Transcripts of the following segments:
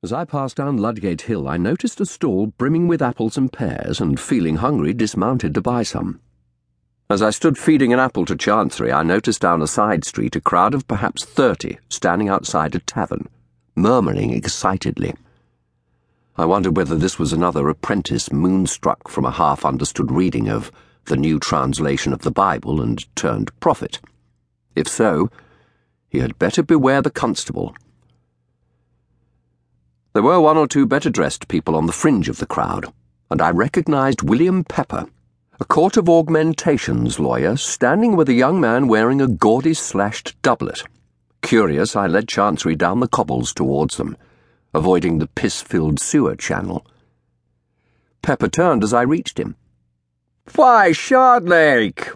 As I passed down Ludgate Hill, I noticed a stall brimming with apples and pears, and feeling hungry, dismounted to buy some. As I stood feeding an apple to Chancery, I noticed down a side street a crowd of perhaps thirty standing outside a tavern, murmuring excitedly. I wondered whether this was another apprentice moonstruck from a half understood reading of the new translation of the Bible and turned prophet. If so, he had better beware the constable. There were one or two better dressed people on the fringe of the crowd, and I recognized William Pepper, a Court of Augmentations lawyer, standing with a young man wearing a gaudy slashed doublet. Curious, I led Chancery down the cobbles towards them, avoiding the piss filled sewer channel. Pepper turned as I reached him. Why, Shardlake!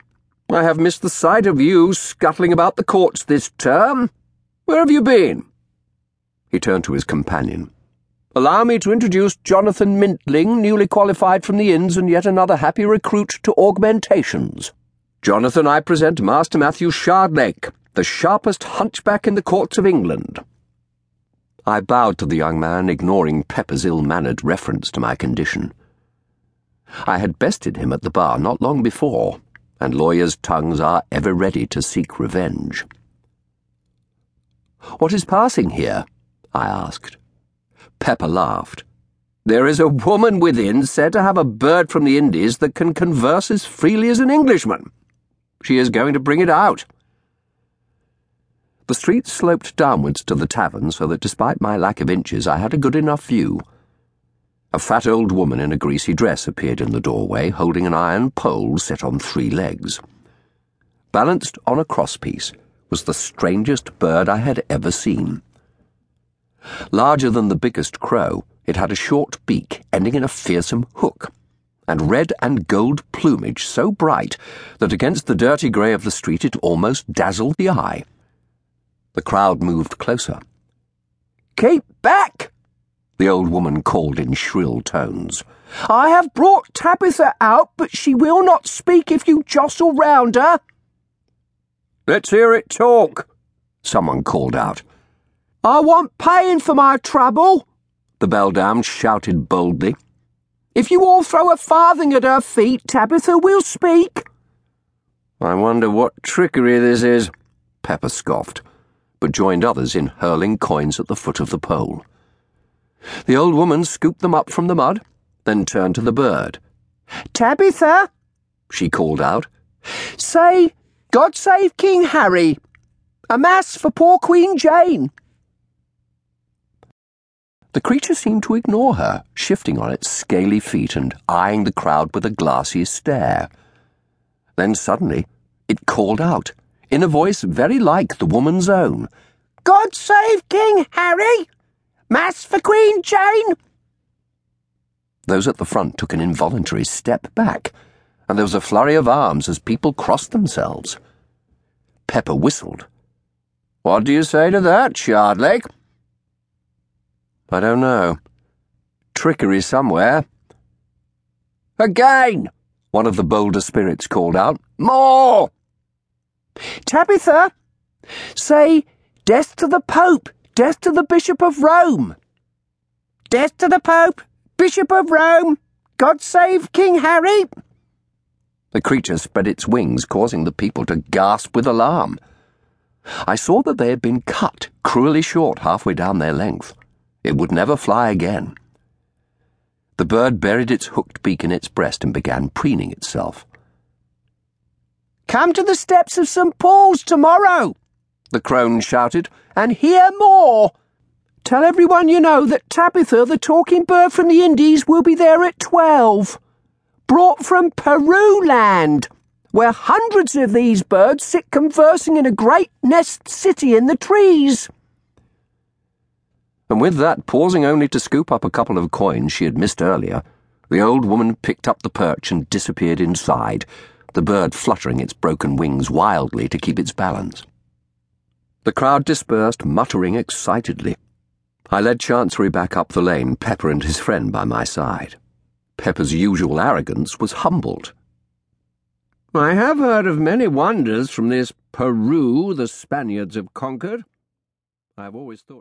I have missed the sight of you scuttling about the courts this term. Where have you been? He turned to his companion. Allow me to introduce Jonathan Mintling, newly qualified from the Inns and yet another happy recruit to augmentations. Jonathan, I present Master Matthew Shardlake, the sharpest hunchback in the courts of England. I bowed to the young man, ignoring Pepper's ill mannered reference to my condition. I had bested him at the bar not long before, and lawyers' tongues are ever ready to seek revenge. What is passing here? I asked. Pepper laughed. There is a woman within said to have a bird from the Indies that can converse as freely as an Englishman. She is going to bring it out. The street sloped downwards to the tavern, so that despite my lack of inches, I had a good enough view. A fat old woman in a greasy dress appeared in the doorway, holding an iron pole set on three legs. Balanced on a crosspiece was the strangest bird I had ever seen. Larger than the biggest crow, it had a short beak ending in a fearsome hook, and red and gold plumage so bright that against the dirty grey of the street it almost dazzled the eye. The crowd moved closer. Keep back! the old woman called in shrill tones. I have brought Tabitha out, but she will not speak if you jostle round her. Let's hear it talk, someone called out. I want paying for my trouble, the beldam shouted boldly. If you all throw a farthing at her feet, Tabitha will speak. I wonder what trickery this is, Pepper scoffed, but joined others in hurling coins at the foot of the pole. The old woman scooped them up from the mud, then turned to the bird. Tabitha, she called out, say, God save King Harry. A mass for poor Queen Jane. The creature seemed to ignore her, shifting on its scaly feet and eyeing the crowd with a glassy stare. Then suddenly, it called out, in a voice very like the woman's own God save King Harry! Mass for Queen Jane! Those at the front took an involuntary step back, and there was a flurry of arms as people crossed themselves. Pepper whistled. What do you say to that, Shardlake? I don't know. Trickery somewhere. Again! One of the bolder spirits called out. More! Tabitha! Say, death to the Pope, death to the Bishop of Rome. Death to the Pope, Bishop of Rome, God save King Harry. The creature spread its wings, causing the people to gasp with alarm. I saw that they had been cut cruelly short halfway down their length. It would never fly again. The bird buried its hooked beak in its breast and began preening itself. Come to the steps of St. Paul's tomorrow, the crone shouted, and hear more. Tell everyone you know that Tabitha, the talking bird from the Indies, will be there at twelve. Brought from Peru land, where hundreds of these birds sit conversing in a great nest city in the trees and with that, pausing only to scoop up a couple of coins she had missed earlier, the old woman picked up the perch and disappeared inside, the bird fluttering its broken wings wildly to keep its balance. The crowd dispersed, muttering excitedly. I led Chancery back up the lane, Pepper and his friend by my side. Pepper's usual arrogance was humbled. I have heard of many wonders from this Peru the Spaniards have conquered. I have always thought